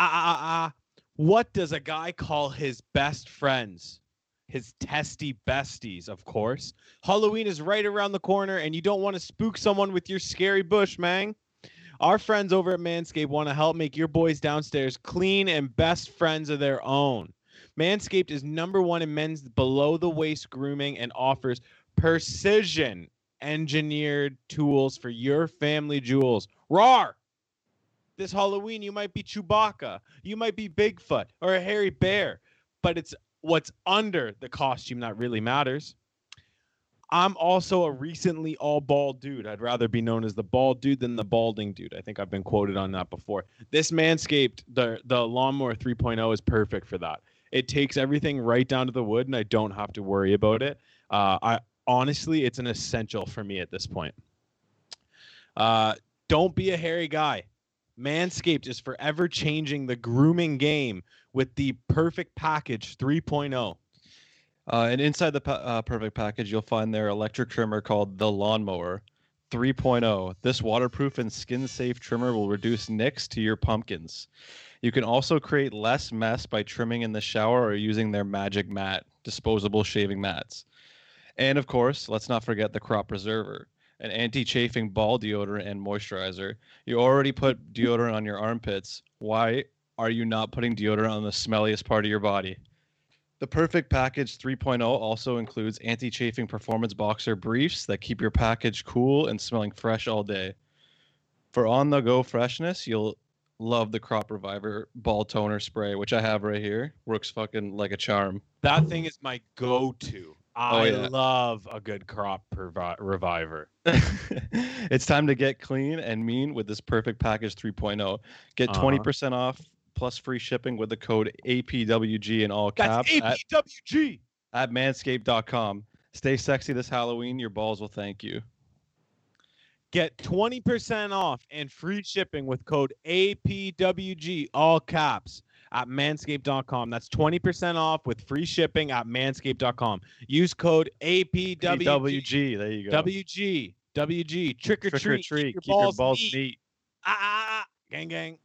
ah, ah, ah. What does a guy call his best friends? His testy besties, of course. Halloween is right around the corner, and you don't want to spook someone with your scary bush, man. Our friends over at Manscaped want to help make your boys downstairs clean and best friends of their own. Manscaped is number one in men's below the waist grooming and offers precision engineered tools for your family jewels. Rawr! This Halloween, you might be Chewbacca, you might be Bigfoot or a hairy bear, but it's what's under the costume that really matters. I'm also a recently all bald dude. I'd rather be known as the bald dude than the balding dude. I think I've been quoted on that before. This Manscaped, the the lawnmower 3.0 is perfect for that. It takes everything right down to the wood, and I don't have to worry about it. Uh, I honestly, it's an essential for me at this point. Uh, don't be a hairy guy. Manscaped is forever changing the grooming game with the Perfect Package 3.0. Uh, and inside the uh, perfect package, you'll find their electric trimmer called the Lawnmower 3.0. This waterproof and skin safe trimmer will reduce nicks to your pumpkins. You can also create less mess by trimming in the shower or using their magic mat, disposable shaving mats. And of course, let's not forget the crop preserver, an anti chafing ball deodorant and moisturizer. You already put deodorant on your armpits. Why are you not putting deodorant on the smelliest part of your body? The Perfect Package 3.0 also includes anti chafing performance boxer briefs that keep your package cool and smelling fresh all day. For on the go freshness, you'll love the Crop Reviver ball toner spray, which I have right here. Works fucking like a charm. That thing is my go-to. I Oh, yeah. love a good crop pervi- reviver. it's time to get clean and mean with this Perfect Package 3.0. Get Uh-huh. 20% off plus free shipping with the code APWG in all That's caps at, APWG. at manscaped.com. Stay sexy this Halloween. Your balls will thank you. Get 20% off and free shipping with code APWG, all caps, at manscaped.com. That's 20% off with free shipping at manscaped.com. Use code APWG. PWG. There you go. WG. WG. Trick or Trick treat. or treat. Keep Keep your balls neat. Ah, ah, ah. gang, gang.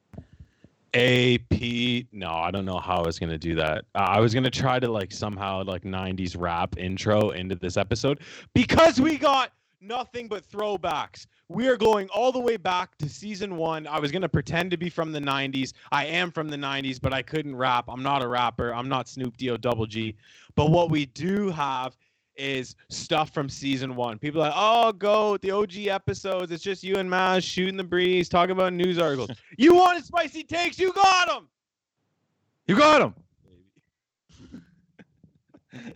AP. No, I don't know how I was gonna do that. Uh, I was gonna try to like somehow like '90s rap intro into this episode because we got nothing but throwbacks. We are going all the way back to season one. I was gonna pretend to be from the '90s. I am from the '90s, but I couldn't rap. I'm not a rapper. I'm not Snoop D O Double G. But what we do have is stuff from season one. People are like, oh, go the OG episodes. It's just you and Maz shooting the breeze, talking about news articles. you wanted spicy takes, you got them. You got him.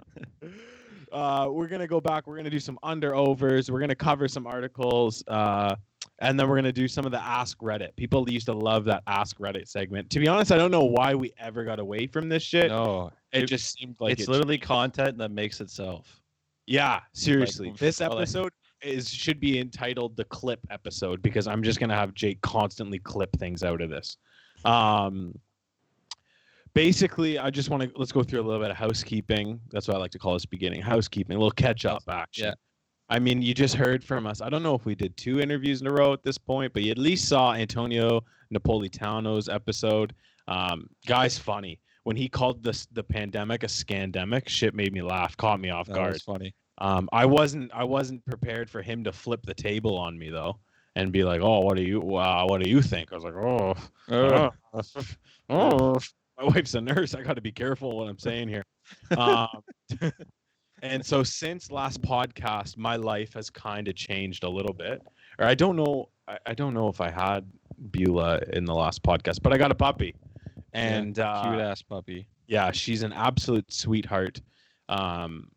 Uh, we're gonna go back. We're gonna do some under overs. We're gonna cover some articles, uh, and then we're gonna do some of the Ask Reddit. People used to love that Ask Reddit segment. To be honest, I don't know why we ever got away from this shit. No, it, it- just seemed like it's it literally content that makes itself. Yeah, seriously. this episode is should be entitled the clip episode because I'm just gonna have Jake constantly clip things out of this. Um basically I just want to let's go through a little bit of housekeeping. That's what I like to call this beginning. Housekeeping, a little catch up action. Yeah. I mean, you just heard from us. I don't know if we did two interviews in a row at this point, but you at least saw Antonio Napolitano's episode. Um, guy's funny. When he called this the pandemic a scandemic, shit made me laugh, caught me off That guard. was funny. Um, I wasn't I wasn't prepared for him to flip the table on me though, and be like, "Oh, what do you? Wow, what do you think?" I was like, "Oh, Uh, oh, oh." My wife's a nurse. I got to be careful what I'm saying here." Um, and so since last podcast, my life has kind of changed a little bit. Or I don't know. I, I don't know if I had Beulah in the last podcast, but I got a puppy, and uh, cute ass puppy. yeah, she's an absolute sweetheart. Um,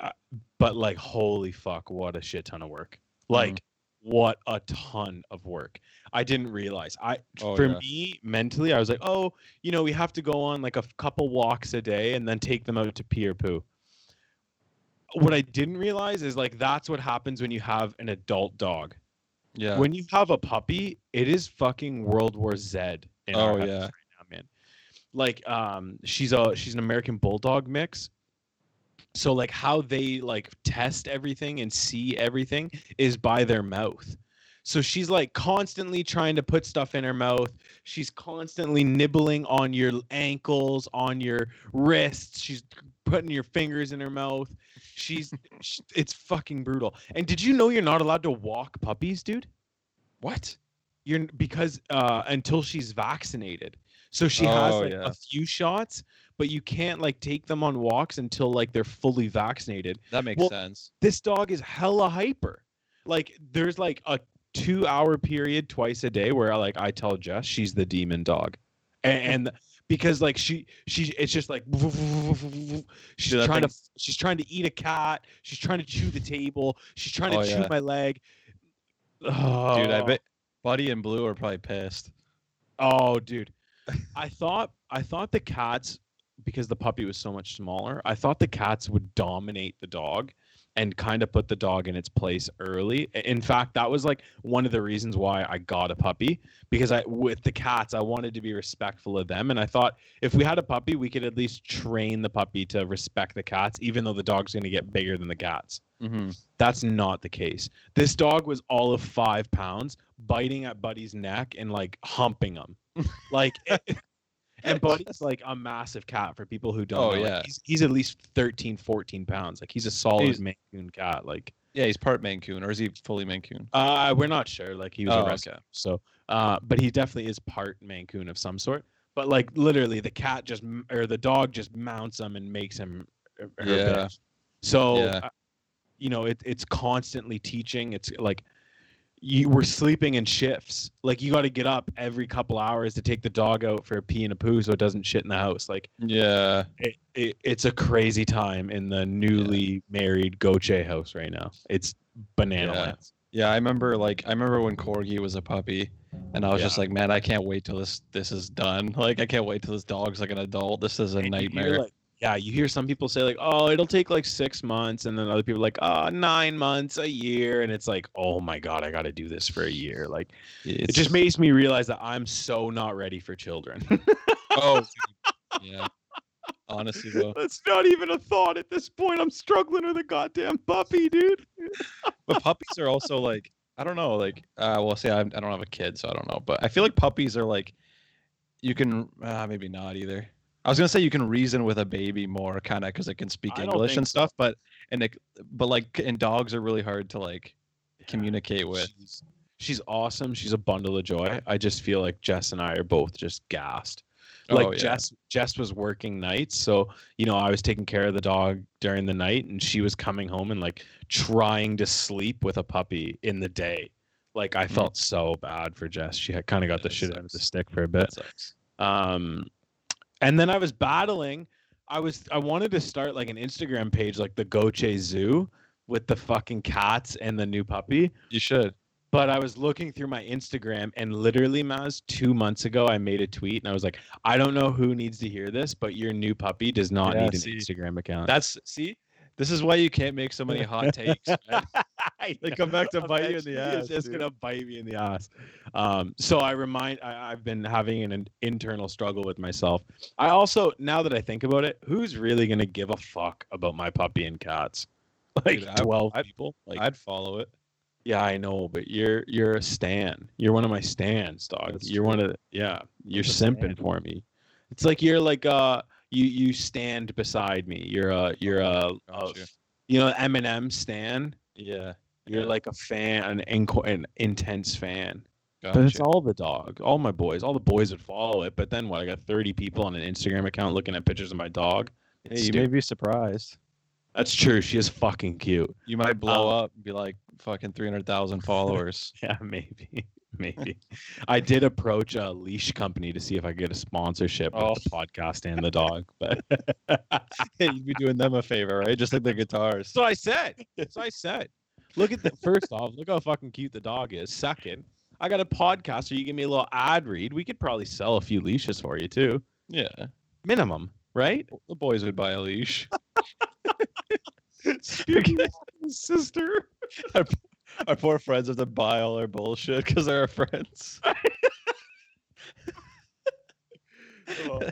uh, but like, holy fuck, what a shit ton of work! Mm-hmm. Like, what a ton of work. I didn't realize. I Oh, for yeah. me mentally, I was like, oh, you know, we have to go on like a couple walks a day and then take them out to pee or poo. What I didn't realize is like that's what happens when you have an adult dog. Yeah. When you have a puppy, it is fucking World War Z. In Oh, yeah. right now, man. Like, um, she's a she's an American Bulldog mix. So like how they like test everything and see everything is by their mouth. So she's like constantly trying to put stuff in her mouth. She's constantly nibbling on your ankles, on your wrists. She's putting your fingers in her mouth. She's sh- it's fucking brutal. And did you know you're not allowed to walk puppies, dude? What? You're because uh until she's vaccinated. So she has Oh, like yeah. a few shots, but you can't like take them on walks until like they're fully vaccinated. That makes Well, sense. This dog is hella hyper. Like there's like a 2 hour period twice a day where like I tell Jess she's the demon dog. And, and because like she she it's just like she's Dude, trying to she's trying to eat a cat, she's trying to chew the table, she's trying to Oh, chew yeah. my leg. Dude, I Oh. bet Buddy and Blue are probably pissed. Oh, dude. I thought I thought the cats because the puppy was so much smaller, I thought the cats would dominate the dog and kind of put the dog in its place early. In fact, that was like one of the reasons why I got a puppy because I with the cats, I wanted to be respectful of them and I thought if we had a puppy, we could at least train the puppy to respect the cats even though the dog's going to get bigger than the cats. Mm-hmm. That's not the case. This dog was all of five pounds, biting at Buddy's neck and like humping him. Like, and Buddy's like a massive cat for people who don't Oh, know. Like, yeah. he's, he's at least 13, 14 pounds. Like, he's a solid He's- Maine cat. Like, Yeah, he's part Maine Coon, or is he fully Maine Coon? uh, we're not sure. Like, he was Oh, a rescue. So, uh, but he definitely is part Maine Coon of some sort. But like, literally, the cat just, or the dog just mounts him and makes him Yeah. bitch. So, Yeah. uh, you know, it, it's constantly teaching. It's like you were sleeping in shifts. Like you got to get up every couple hours to take the dog out for a pee and a poo so it doesn't shit in the house. Like Yeah. it, it, it's a crazy time in the newly married Goche house right now. It's banana Yeah. lands. Yeah, I remember like I remember when Corgi was a puppy, and I was just like, man, I can't wait till this this is done. Like I can't wait till this dog's like an adult. This is a And nightmare. like- yeah, you hear some people say like, "Oh, it'll take like six months," and then other people are like, "Oh, nine months, a year," and it's like, "Oh my god, I got to do this for a year." Like, it just makes me realize that I'm so not ready for children. oh yeah. Honestly, though, That's not even a thought at this point. I'm struggling with a goddamn puppy, dude. but puppies are also like I don't know, like uh, well, say I, I don't have a kid, so I don't know, but I feel like puppies are like you can uh, maybe not either. I was gonna say you can reason with a baby more, kind of, because it can speak I don't English and stuff, but and it, but like and dogs are really hard to like communicate with. She's, she's awesome. She's a bundle of joy. I just feel like Jess and I are both just gassed. Like Oh, yeah. Jess, Jess was working nights, so you know I was taking care of the dog during the night, and she was coming home and like trying to sleep with a puppy in the day. Like I Mm. felt so bad for Jess. She had kind of got the That shit out of the sucks. stick for a bit. That sucks. um and then i was battling i was i wanted to start like an instagram page like the goche zoo with the fucking cats and the new puppy You should. but i was looking through my instagram and literally maz two months ago i made a tweet and i was like i don't know who needs to hear this but your new puppy does not Yeah, need an see. instagram account That's see, this is why you can't make so many hot takes. They come back to bite you in the ass. It's just dude. gonna bite me in the ass. Um, so I remind I, I've been having an, an internal struggle with myself. I also, now that I think about it, who's really gonna give a fuck about my puppy and cats? Like Dude, I- twelve I'd- people. Like, I'd follow it. yeah, I know, but you're you're a stan. You're one of my stans, dog. That's you're true. one of the yeah. You're a simping for me. It's like you're like uh you you stand beside me. You're a you're a, a you know Eminem stan. Yeah. You're Yeah. like a fan, an, inco- an intense fan. Gotcha. But it's all the dog. All my boys. All the boys would follow it. But then what? I got 30 people on an Instagram account looking at pictures of my dog. Hey, you may be surprised. That's true. She is fucking cute. You might blow Um, up and be like fucking 300,000 followers. Yeah, maybe. Maybe. I did approach a leash company to see if I could get a sponsorship Oh. with the oh. podcast and the dog. But hey, you'd be doing them a favor, right? Just like the guitars. so I said. So I said. Look at the first off, look how fucking cute the dog is. Second, I got a podcast so you give me a little ad read. We could probably sell a few leashes for you too. Yeah. Minimum, right? The boys would buy a leash. Speaking of sister. Our poor friends have to buy all our bullshit because they're our friends.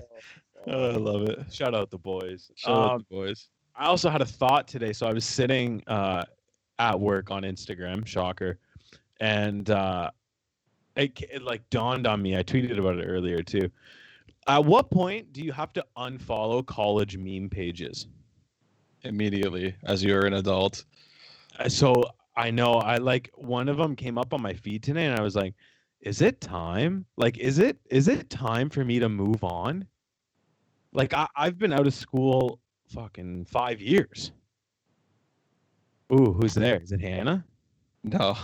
Oh, I love it. Shout out the boys. Shout out Um, the boys. I also had a thought today. So I was sitting uh, at work on Instagram, shocker, and uh, it, it like dawned on me. I tweeted about it earlier too. At what point do you have to unfollow college meme pages? Immediately, as you're an adult. Uh, So I know I like one of them came up on my feed today, and I was like, "Is it time? Like, is it is it time for me to move on?" Like I, I've been out of school fucking five years. Ooh, who's there? Is it Hannah? No.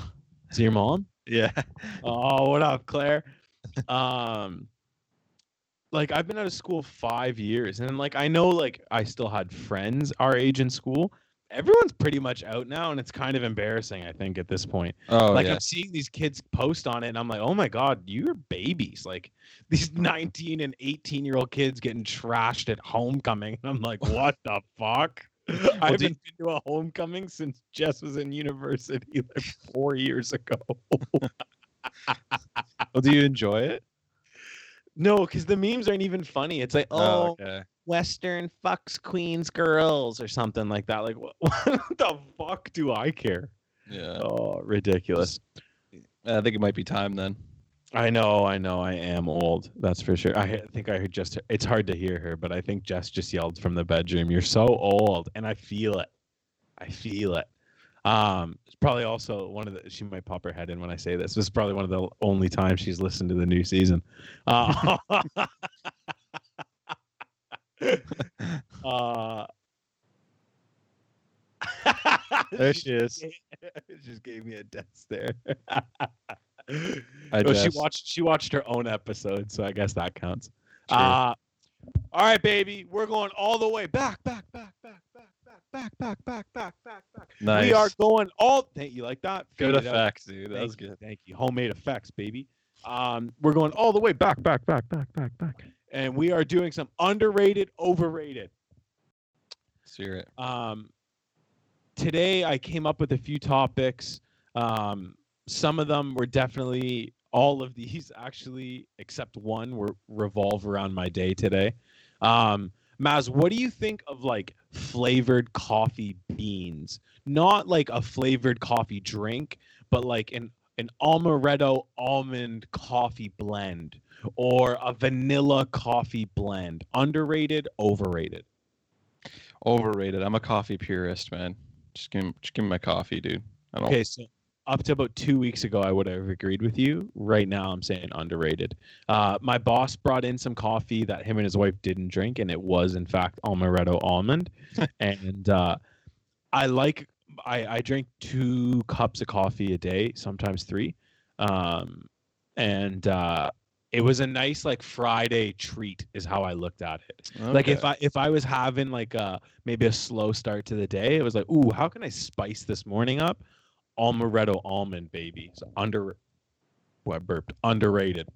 Is it your mom? Yeah. Oh, what up, Claire? Um, like I've been out of school five years, and like I know, like I still had friends our age in school. Everyone's pretty much out now, and it's kind of embarrassing. I think at this point, Oh like yeah. I'm seeing these kids post on it, and I'm like, oh my god, you're babies! Like these 19 and 18 year old kids getting trashed at homecoming, and I'm like, what the fuck? I haven't do been to a homecoming since Jess was in university like four years ago. Well, do you enjoy it? No, because the memes aren't even funny. It's like, oh, oh okay. Western fucks Queens girls or something like that. Like, what, what the fuck do I care? Yeah. Oh, ridiculous. I think it might be time then. I know, I know, I am old. That's for sure. I think I heard just. It's hard to hear her, but I think Jess just yelled from the bedroom, "You're so old," and I feel it. I feel it. Um, it's probably also one of the. She might pop her head in when I say this. This is probably one of the only times she's listened to the new season. Uh, uh, There she is. just gave me a death stare. Hi, Well, she watched she watched her own episode, so I guess that counts. True. Uh all right, baby, we're going all the way back, back, back, back, back, back, back, back, back, back, back, back. nice. We are going all. Thank you, like that. good Fade effects, dude. That Thank was you, good. Thank you. Homemade effects, baby. Um, we're going all the way back, back, back, back, back, back, and we are doing some underrated, overrated. Let's hear it. Um, today I came up with a few topics. Um, some of them were definitely all of these actually, except one, were revolve around my day today. Um, Maz, what do you think of like flavored coffee beans? Not like a flavored coffee drink, but like an an amaretto almond coffee blend or a vanilla coffee blend. Underrated, overrated. Overrated. I'm a coffee purist, man. Just give me, just give me my coffee, dude. I don't. Okay, so up to about two weeks ago, I would have agreed with you. Right now, I'm saying underrated. Uh, my boss brought in some coffee that him and his wife didn't drink, and it was in fact amaretto almond. and uh, I like I, I drink two cups of coffee a day, sometimes three. Um, and uh, it was a nice like Friday treat, is how I looked at it. Like if I if I was having like a maybe a slow start to the day, it was like, ooh, how can I spice this morning up? Amaretto almond, baby. So under what I burped. Underrated.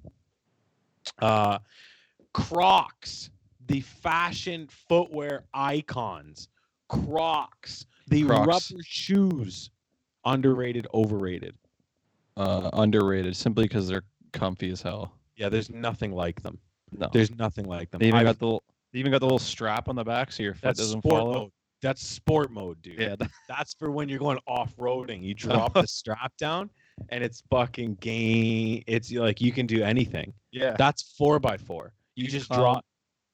Uh Crocs, the fashion footwear icons. Crocs, the Crocs. rubber shoes. Underrated, overrated. uh, underrated simply because they're comfy as hell. Yeah, there's nothing like them. No. There's nothing like them. They even I've- got the little, they even got the little strap on the back so your foot that's doesn't sport fall out. mode. That's sport mode, dude. Yeah. That's for when you're going off roading. You drop the strap down and it's fucking game. It's like you can do anything. yeah. That's four by four. You, You just climb- drop.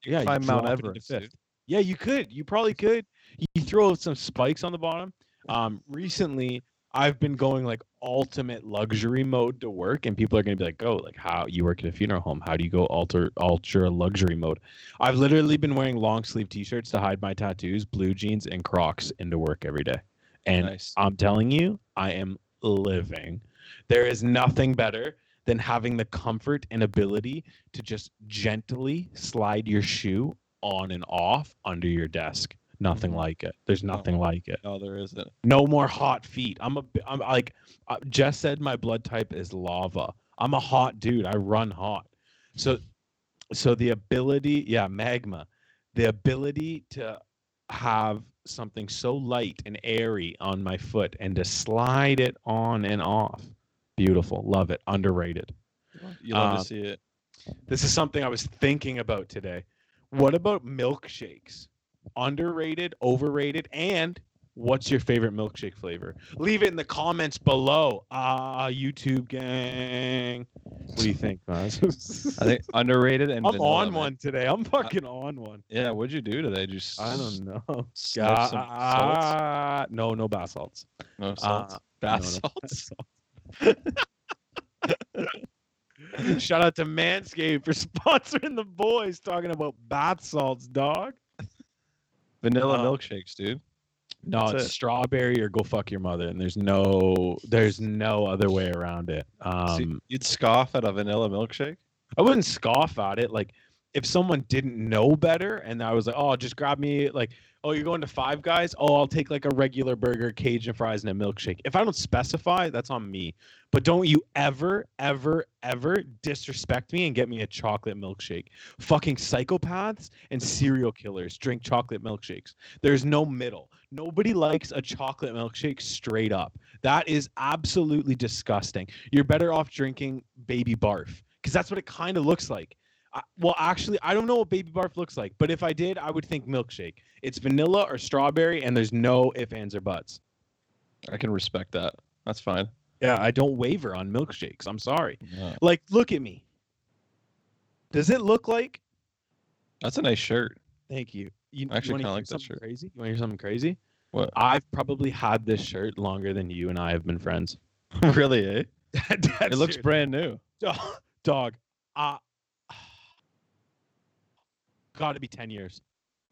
Yeah, you climb Mount drop it into Everest, Yeah, you could. You probably could. You- throw some spikes on the bottom. Um, recently, I've been going like ultimate luxury mode to work, and people are gonna be like, "Oh, like how you work at a funeral home? How do you go alter ultra luxury mode?" I've literally been wearing long sleeve t-shirts to hide my tattoos, blue jeans, and Crocs into work every day, and nice. I'm telling you, I am living. There is nothing better than having the comfort and ability to just gently slide your shoe on and off under your desk. Nothing Mhm. like it. There's No. nothing like it. no, there isn't. No more hot feet. I'm a. I'm like. Uh, Jess said my blood type is lava. I'm a hot dude. I run hot. So, so the ability, yeah, magma, the ability to have something so light and airy on my foot and to slide it on and off. Beautiful. Love it. Underrated. You love to see it. This is something I was thinking about today. What about milkshakes? Underrated, overrated, and What's your favorite milkshake flavor? Leave it in the comments below. Ah, YouTube gang. What do you think, Maz? I think underrated and I'm vanilla, on man. one today. I'm fucking on one. Yeah, what'd you do today? Just I don't know. sniff some salts? No, no bath salts. No salts. Uh, Bath no, no salts. Shout out to Manscaped for sponsoring the boys talking about bath salts, dog. Vanilla Uh, milkshakes, dude. No, That's it's it. strawberry or go fuck your mother, and there's no there's no other way around it. Um, See, you'd scoff at a vanilla milkshake. I wouldn't scoff at it. Like if someone didn't know better and I was like, oh, just grab me like, oh, you're going to Five Guys? Oh, I'll take like a regular burger, Cajun fries, and a milkshake. If I don't specify, that's on me. But don't you ever, ever, ever disrespect me and get me a chocolate milkshake. Fucking psychopaths and serial killers drink chocolate milkshakes. There's no middle. Nobody likes a chocolate milkshake straight up. That is absolutely disgusting. You're better off drinking baby barf because that's what it kind of looks like. I, well, actually, I don't know what baby barf looks like, but if I did, I would think milkshake. It's vanilla or strawberry, and there's no ifs, ands, or buts. I can respect that. That's fine. Yeah, I don't waver on milkshakes. I'm sorry. Yeah. Like, look at me. Does it look like? That's a nice shirt. Thank you. You I actually kinda like that shirt. Crazy? You want to hear something crazy? What? I've probably had this shirt longer than you and I have been friends. really, eh? It looks brand new. dog. dog uh, Got to be ten years.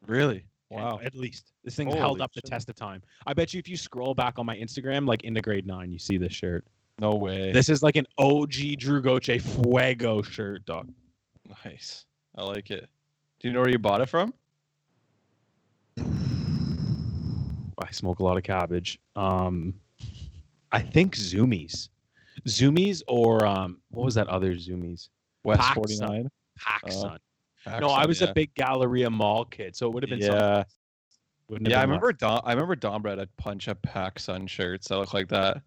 Really? Wow. At least this thing's held Holy up the test of time. I bet you if you scroll back on my Instagram, like into grade nine, you see this shirt. No way. This is like an OG Drew Goche Fuego shirt, dog. Nice. I like it. Do you know where you bought it from? I smoke a lot of cabbage. Um, I think Zumiez, Zumiez, or um, what was that other Zumiez? West Pac Forty Sun. PacSun. no, I was a big Galleria Mall kid, so it would have been something. Yeah, Wouldn't yeah. I remember. Dom, I remember Dom Brad had punch up Pac Sun shirts that look like that,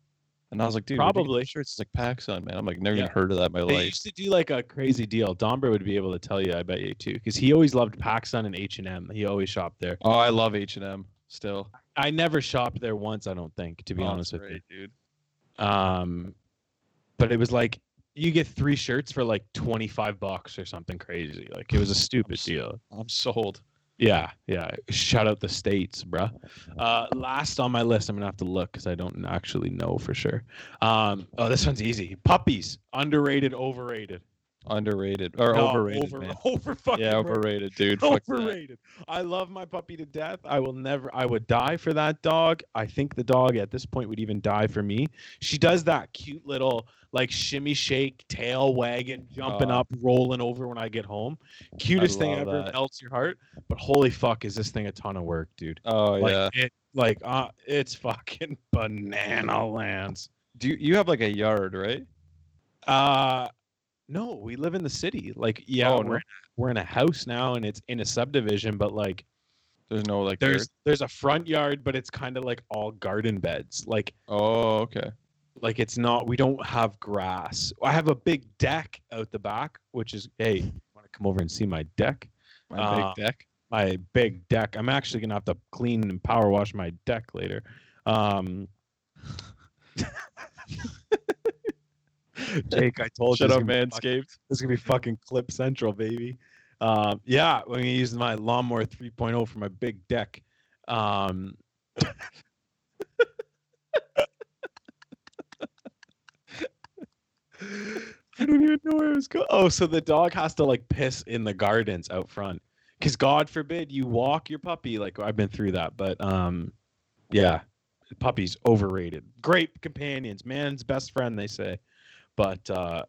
and I was like, dude, where'd you get Probably. shirts. Like Pac Sun, man. I'm like, never Yeah. even heard of that in my They life. used to do like a crazy deal. Domber would be able to tell you, I bet you too, because he always loved PacSun and H and M. He always shopped there. Oh, I love H and M still. I never shopped there once. I don't think, to be Oh, honest with you. dude. Um, but it was like you get three shirts for like twenty five bucks or something crazy. Like it was a stupid deal. I'm sold. Yeah, yeah. Shout out the states, bruh. Uh, last on my list, I'm gonna have to look because I don't actually know for sure. Um, oh, this one's easy. Puppies, underrated, overrated. Underrated or No, overrated, over, man. over fucking Yeah, overrated, dude. Overrated. I love my puppy to death. I will never. I would die for that dog. I think the dog at this point would even die for me. She does that cute little like shimmy shake, tail wagging, jumping Oh. up, rolling over when I get home. Cutest thing ever. that. Melts your heart. But holy fuck, is this thing a ton of work, dude? Oh Like yeah. it. Like uh, it's fucking banana lands. Do you, you have like a yard, right? Uh no, we live in the city. Like, yeah, Oh, we're, no. in a, we're in a house now and it's in a subdivision, but like There's no like. there's dirt? there's a front yard, but it's kind of like all garden beds. Like Oh, okay. like it's not we don't have grass. I have a big deck out the back, which is hey, want to come over and see my deck? My Uh, big deck. My big deck. I'm actually gonna have to clean and power wash my deck later. Um Jake, I told Shut you. up, it's gonna be fucking- This is gonna be fucking clip central, baby. Um, yeah, I'm gonna use my lawnmower 3.0 for my big deck. Um, I don't even know where I was going. Oh, so the dog has to like piss in the gardens out front, because God forbid you walk your puppy. Like I've been through that, but um, yeah, puppies overrated. Great companions, man's best friend, they say, but uh,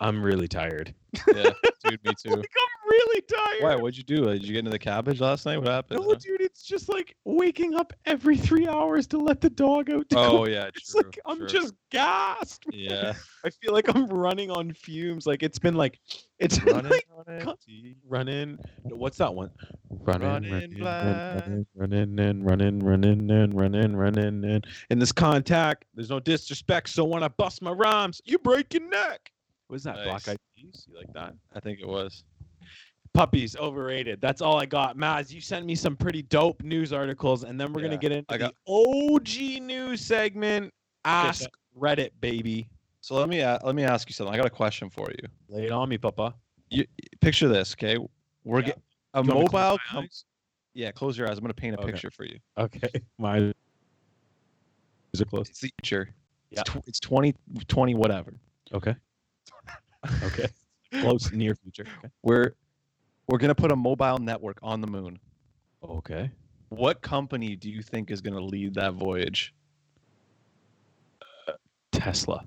I'm really tired. Yeah, dude, me too. Like I'm really tired. Why? What'd you do? Did you get into the cabbage last night? What happened? No, dude, it's just like waking up every three hours to let the dog out. To Oh go. yeah, It's true. I'm just gassed. man. yeah. I feel like I'm running on fumes. Like it's been like it's Running like running. no, What's that one? Running, Running running, black. running, running, and running, running, and running, running, and in this contact, there's no disrespect. So when I bust my rhymes, you break your neck. What's that? Black Nice. Eyed Peas? You like that? I think it was. Puppies overrated. That's all I got. Maz, you sent me some pretty dope news articles, and then we're gonna get into got- the OG news segment. Ask Reddit, baby. So let me a- let me ask you something. I got a question for you. Lay it on me, Papa. You Picture this, okay? We're Yeah. get, a close mobile. com- yeah, close your eyes. I'm gonna paint a Okay. picture for you. Okay, my eyes are closed. It's the future. Yeah. It's, tw- it's 20, 20 whatever. Okay. Okay. Close, near future. Okay. We're we're gonna put a mobile network on the moon. Okay. What company do you think is gonna lead that voyage? Uh, Tesla.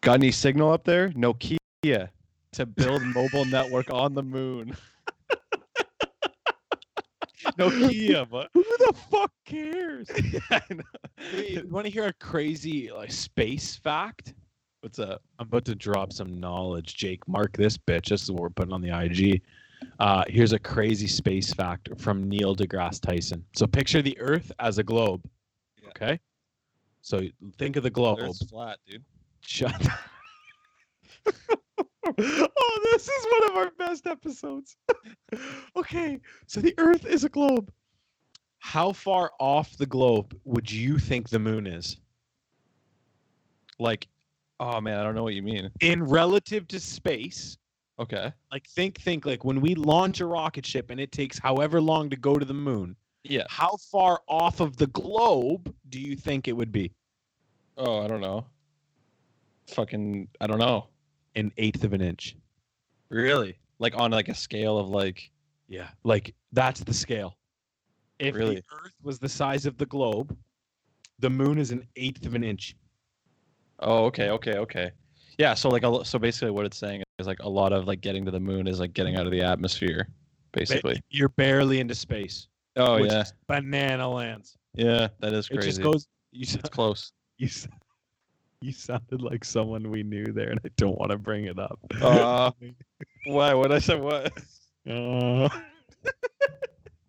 Got any signal up there? Nokia to build mobile network on the moon. Nokia, but Who the fuck cares? I know. you want to hear a crazy like space fact? What's up? I'm about to drop some knowledge, Jake. Mark this bitch. This is what we're putting on the IG. Uh, here's a crazy space fact from Neil deGrasse Tyson. So picture the Earth as a globe. Yeah. Okay. So think of the globe. Earth's flat, dude. Shut. Up. Oh, this is one of our best episodes. okay, so the Earth is a globe. How far off the globe would you think the moon is Like, oh man, I don't know what you mean. in relative to space? Okay. Like think think like when we launch a rocket ship and it takes however long to go to the moon, Yeah. how far off of the globe do you think it would be? Oh, I don't know. Fucking, I don't know. An eighth of an inch. Really? Like on like a scale of like, Yeah. Like that's the scale. If Really? the Earth was the size of the globe, the moon is an eighth of an inch. Oh, okay, okay, okay. Yeah. So like, a, so basically, what it's saying is like a lot of like getting to the moon is like getting out of the atmosphere, basically. You're barely into space. Oh which yeah, is banana lands. yeah, that is crazy. It just goes. You it's close. you, you sounded like someone we knew there, and I don't want to bring it up. Uh, why? What I said? What?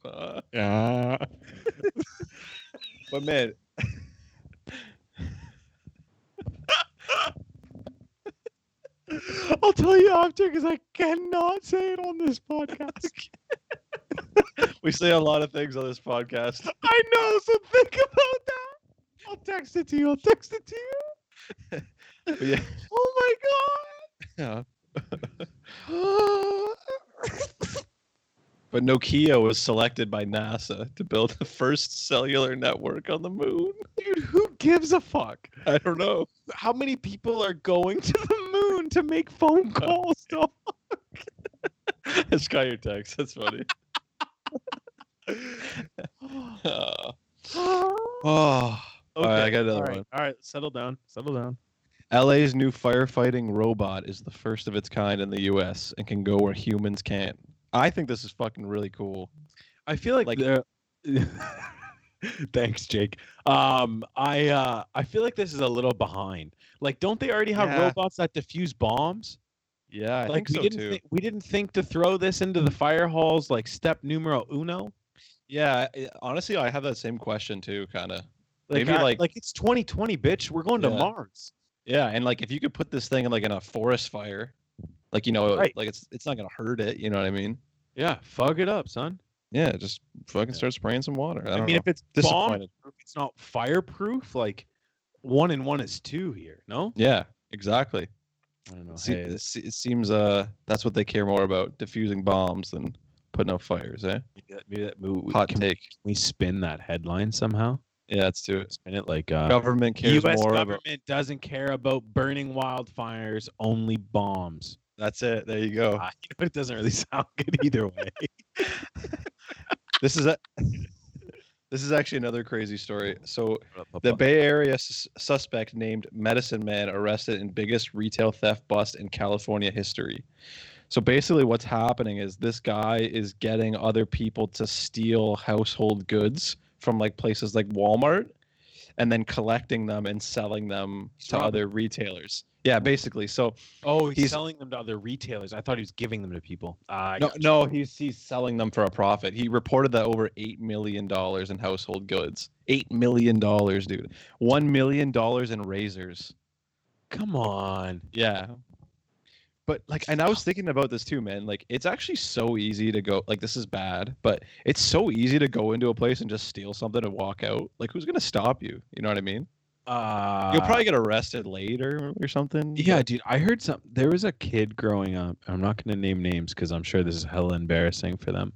Uh, uh. but man, I'll tell you after because I cannot say it on this podcast. we say a lot of things on this podcast. I know, so think about that. I'll text it to you. I'll text it to you. Yeah, Oh my god. But Nokia was selected by NASA to build the first cellular network on the moon. Dude, who gives a fuck? I don't know. How many people are going to the moon to make phone calls? dog? It's got your text. That's funny. Uh, oh, Okay, right, I got another all right, one. All right, settle down. Settle down. LA's new firefighting robot is the first of its kind in the US and can go where humans can't. I think this is fucking really cool. I feel like, Like- Thanks, Jake. Um, I uh, I feel like this is a little behind. Like, don't they already have Yeah. robots that defuse bombs? Yeah, I like, think so we didn't too. thi- we didn't think to throw this into the fire halls like step numero uno. yeah, I- honestly, I have that same question too, kind of. Like, Maybe, I- like- like it's 2020, bitch. We're going to Mars. Yeah, and like if you could put this thing in like in a forest fire, like you know, Right. like it's it's not gonna hurt it. You know what I mean? Yeah, fug it up, son. Yeah, just fucking Yeah. start spraying some water. I I, mean, know. if it's bomb, it's not fireproof. Like one and one is two here. No, Yeah, exactly. I don't know. Se- Hey, it it seems uh that's what they care more about diffusing bombs than putting out fires, eh? maybe that, maybe that move, Hot can take. we spin that headline somehow? Yeah, let's do it. Spin it like uh, Government cares U.S. more government about. doesn't care about burning wildfires, only bombs. That's it. There you go. You know, it doesn't really sound good either way. This is a. This is actually another crazy story. So, the Bay Area sus- suspect named Medicine Man arrested in biggest retail theft bust in California history. So basically, what's happening is this guy is getting other people to steal household goods from like places like Walmart, and then collecting them and selling them He's to robbing. other retailers. Yeah, basically. So oh, he's, he's- selling them to other retailers. I thought he was giving them to people. Ah, I no, no, he's he's selling them for a profit. He reported that over eight million dollars in household goods. Eight million dollars, dude. One million dollars in razors. come on. Yeah. But like, and I was thinking about this too, man. Like, it's actually so easy to go. Like, this is bad, but it's so easy to go into a place and just steal something and walk out. Like, who's gonna stop you? You know what I mean? Uh, You'll probably get arrested later or something. Yeah, dude. I heard some. There was a kid growing up. I'm not going to name names because I'm sure this is hella embarrassing for them.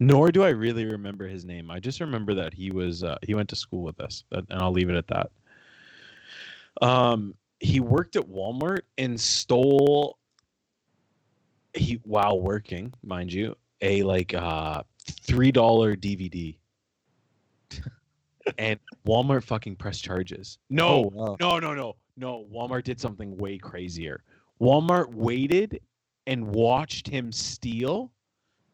Nor do I really remember his name. I just remember that he was uh, he went to school with us, and I'll leave it at that. Um, he worked at Walmart and stole. He while working, mind you, a like uh three dollar DVD. and Walmart fucking pressed charges. No, Oh, wow. no, no, no, no. Walmart did something way crazier. Walmart waited and watched him steal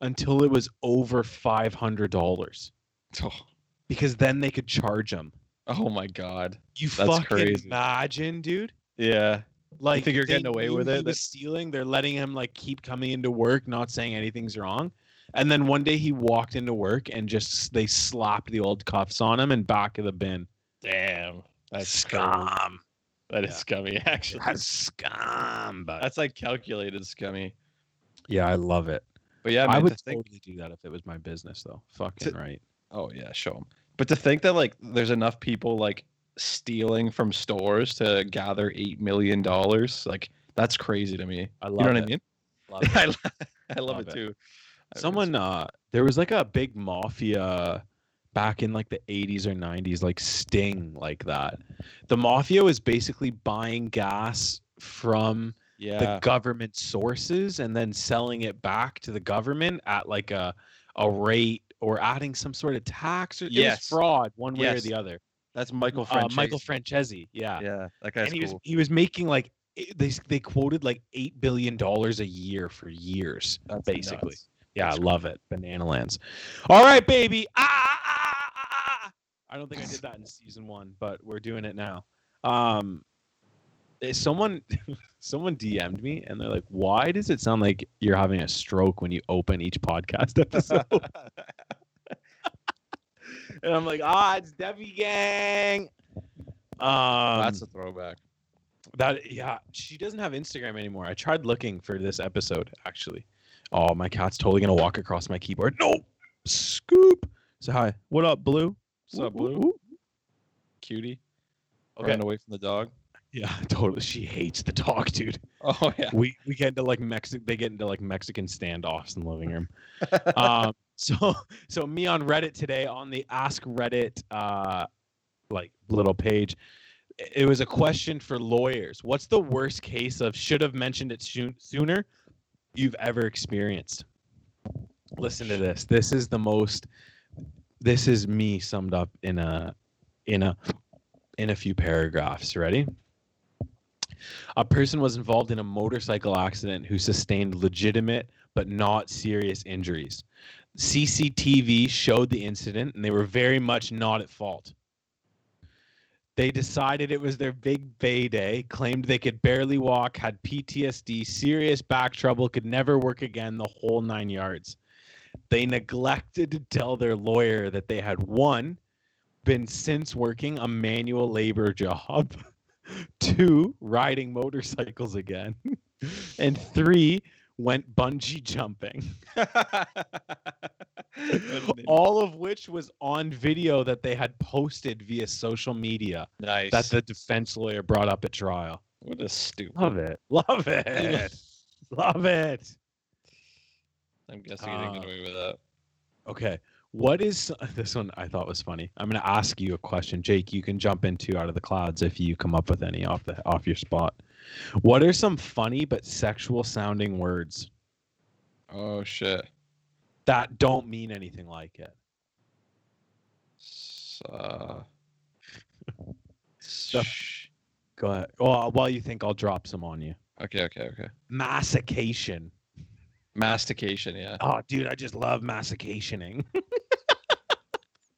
until it was over five hundred dollars Oh, because then they could charge him. oh my god. You That's fucking crazy. imagine, dude. Yeah. Like think you're getting away with it? Was stealing. They're letting him like keep coming into work, not saying anything's wrong. And then one day he walked into work and just they slapped the old cuffs on him and back of the bin. Damn. That's scary. scum. That is Yeah. scummy, actually. That's scum. But That's like calculated scummy. yeah, I love it. But yeah, I would to think, totally do that if it was my business, though. Fucking To- right. oh yeah, show them. But to think that like there's enough people like stealing from stores to gather eight million dollars, like that's crazy to me. I love it. You love know what I mean? Love it. I, lo- I love, Love it it. too. I would Someone, uh, there was like a big mafia back in like the 80s or 90s, like Sting, like that. The mafia was basically buying gas from yeah, the government sources and then selling it back to the government at like a a rate or adding some sort of tax or Yes. fraud one way or the other. that's Michael Uh, Michael Franzese, yeah. Yeah, that guy's and he was he was making like they they quoted like eight billion dollars a year for years. That's basically. nuts. Yeah, I That's love it. Banana lands. All right, baby. Ah, ah, ah, ah, ah. I don't think I did that in season one, but we're doing it now. Um, eh, someone someone DM'd me and they're like, "Why does it sound like you're having a stroke when you open each podcast episode?" and I'm like, "Ah, it's Debbie Gang." Um, that's a throwback. that yeah, she doesn't have Instagram anymore. I tried looking for this episode actually. Oh, my cat's totally gonna walk across my keyboard. No, scoop. So hi, what up, Blue? What's up, Blue? woo. Cutie. Okay. Running away from the dog. Yeah, totally. She hates the dog, dude. Oh yeah. We we get into like Mexican. They get into like Mexican standoffs in the living room. um, so so me on Reddit today on the Ask Reddit uh like little page. It was a question for lawyers. What's the worst case of should have mentioned it soon, sooner you've ever experienced? Listen to this. This is the most. This is me summed up in a in a in a few paragraphs. Ready? A person was involved in a motorcycle accident who sustained legitimate but not serious injuries. CCTV showed the incident and they were very much not at fault. They decided it was their big bay day, claimed they could barely walk, had PTSD, serious back trouble, could never work again, the whole nine yards. They neglected to tell their lawyer that they had one, been since working a manual labor job, two, riding motorcycles again, and three, went bungee jumping. All of which was on video that they had posted via social media nice. that the defense lawyer brought up at trial. what a stupid. Love it. Love it. Love it. I'm guessing you didn't get Uh, away with that. Okay. What is this one I thought was funny. I'm going to ask you a question. Jake, you can jump into out of the clouds if you come up with any off the off your spot. What are some funny but sexual sounding words Oh shit. that don't mean anything like it? Uh, sh- Go ahead. Well, while you think I'll drop some on you. okay, okay, okay. Mastication. Mastication, yeah. Oh, dude, I just love masticationing.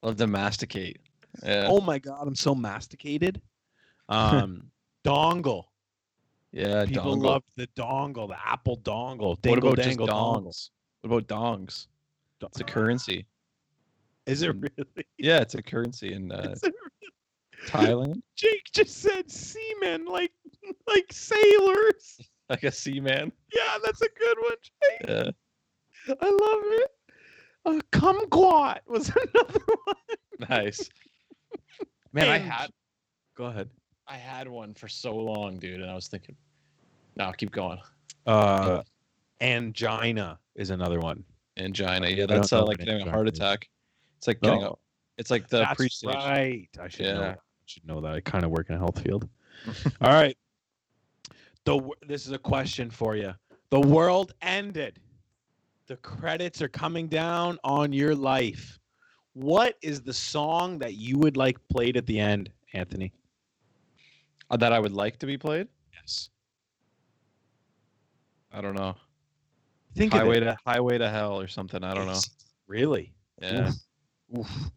Love to masticate. Yeah. oh my god, I'm so masticated. Um, dongle. Yeah, People dongle. love the dongle, the Apple dongle. What Dingle about just dangle dongle. dongs? What about dongs? It's a currency. Is it really? Yeah, it's a currency in uh, it Thailand. Jake just said seamen, like like sailors. like a seaman. Yeah, that's a good one. Jake. Yeah. I love it. Uh, kumquat was another one. Nice. Man, I had Go ahead. I had one for so long, dude, and I was thinking, no, keep going. Uh, angina is another one. Angina. Yeah, that's uh, like getting a heart attack. It's like getting a. It's like the That's pre-stage. right. I should know. Yeah. That. I should know that. I kind of work in a health field. All right. The this is a question for you. The world ended. The credits are coming down on your life. What is the song that you would like played at the end, Anthony? Uh, that I would like to be played. Yes. I don't know. Think Highway to Highway to Hell or something. I don't know. Really? Yeah. Oof. Oof.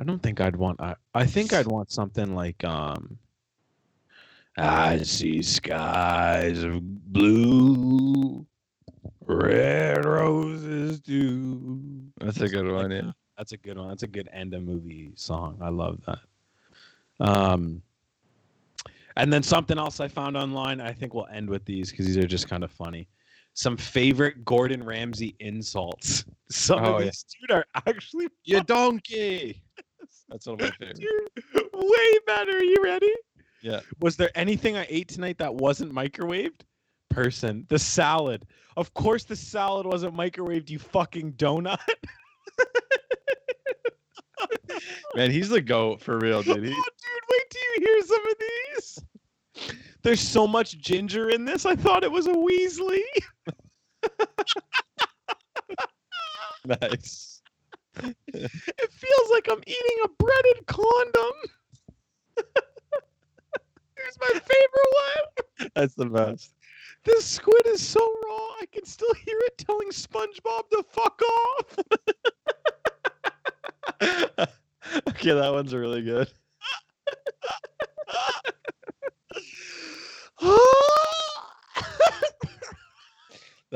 I don't think I'd want. I, I think I'd want something like um. I see skies of blue, red roses too. That's a good one. Yeah. That's a good one. That's a good end of movie song. I love that. Um, and then something else I found online. I think we'll end with these because these are just kind of funny. Some favorite Gordon Ramsay insults. Some Oh, of yeah. these dude are actually You donkey. That's one of my favorites. Dude, way better. Are you ready? Yeah. Was there anything I ate tonight that wasn't microwaved? Person, the salad. Of course, the salad wasn't microwaved. You fucking donut. Man, he's the goat for real, dude. oh, He, dude, wait till you hear some of these. There's so much ginger in this. I thought it was a Weasley. nice. It feels like I'm eating a breaded condom. Here's my favorite one. That's the best. This squid is so raw, I can still hear it telling SpongeBob to fuck off. okay, that one's really good.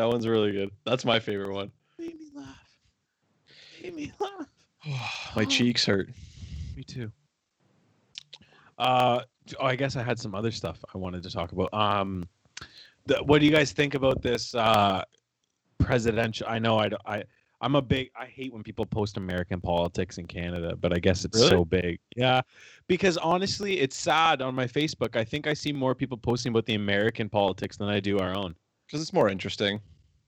That one's really good. That's my favorite one. Made me laugh. Made me laugh. my cheeks hurt. Me too. Uh, oh, I guess I had some other stuff I wanted to talk about. Um, the, what do you guys think about this uh, presidential? I know I, d- I I'm a big. I hate when people post American politics in Canada, but I guess it's Really? so big. Yeah, because honestly, it's sad on my Facebook. I think I see more people posting about the American politics than I do our own. Because it's more interesting.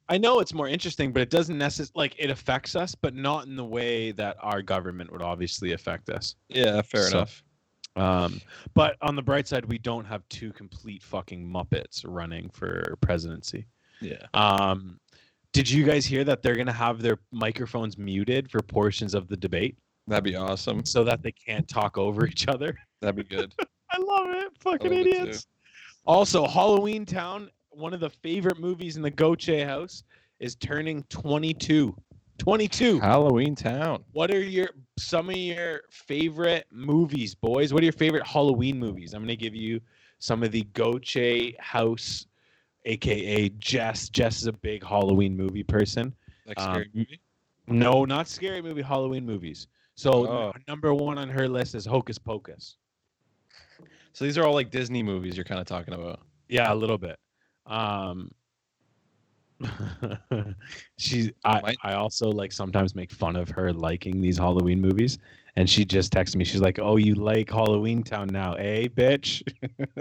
I know it's more interesting, but it doesn't necessarily like it affects us, but not in the way that our government would obviously affect us. Yeah, fair So- enough. Um, but on the bright side, we don't have two complete fucking muppets running for presidency. Yeah. Um, did you guys hear that they're gonna have their microphones muted for portions of the debate That'd be awesome. so that they can't talk over each other? That'd be good. I love it, fucking love it idiots. Also, Halloween Town, one of the favorite movies in the Goche house, is turning 22. 22. Halloween Town. What are your some of your favorite movies, boys? What are your favorite Halloween movies? I'm gonna give you some of the Goche House, aka Jess. Jess is a big Halloween movie person. Like Um, scary movie. No, not scary movie, Halloween movies. So Oh. number one on her list is Hocus Pocus. So these are all like Disney movies you're kind of talking about. Yeah, a little bit. Um she I, I also like sometimes make fun of her liking these Halloween movies. And she just texted me. She's like, Oh, you like Halloween Town now, eh, bitch?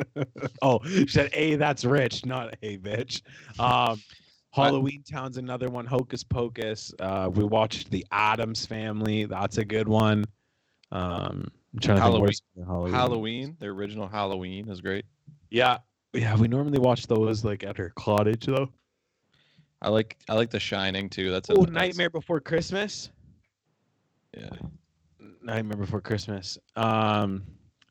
oh, she said, Hey, that's rich, not hey bitch. Um Halloween Town's another one, Hocus Pocus. Uh we watched the Addams family. That's a good one. Um I'm trying to Halloween- think the Halloween. Halloween, the original Halloween is great. Yeah. Yeah, we normally watch those like at her cottage though. I like I like The Shining too. That's a Oh, that's- Nightmare Before Christmas. Yeah. Nightmare Before Christmas. Um.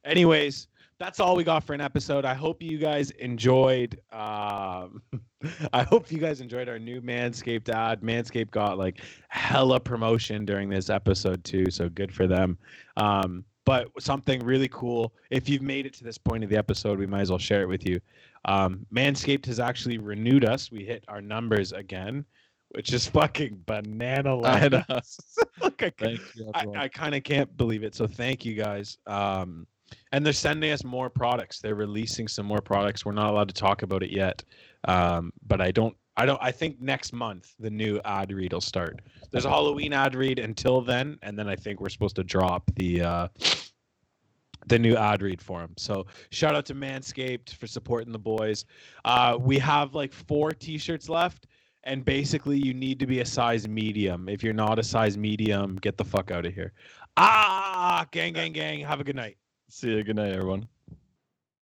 Anyways, that's all we got for an episode. I hope you guys enjoyed. Um, I hope you guys enjoyed our new Manscaped ad. Manscaped got like hella promotion during this episode too, so good for them. Um, but something really cool. If you've made it to this point of the episode, we might as well share it with you. Um, Manscaped has actually renewed us. We hit our numbers again, which is fucking banana land. Look, I, you. I. I kind of can't believe it. So thank you guys. Um, and they're sending us more products. They're releasing some more products. We're not allowed to talk about it yet, Um, but I don't. I don't. I think next month the new ad read will start. There's a Halloween ad read until then, and then I think we're supposed to drop the uh, the new ad read for him. So shout out to Manscaped for supporting the boys. Uh, we have like four T-shirts left, and basically you need to be a size medium. If you're not a size medium, get the fuck out of here. Ah, gang, gang, gang. Have a good night. See you. Good night, everyone.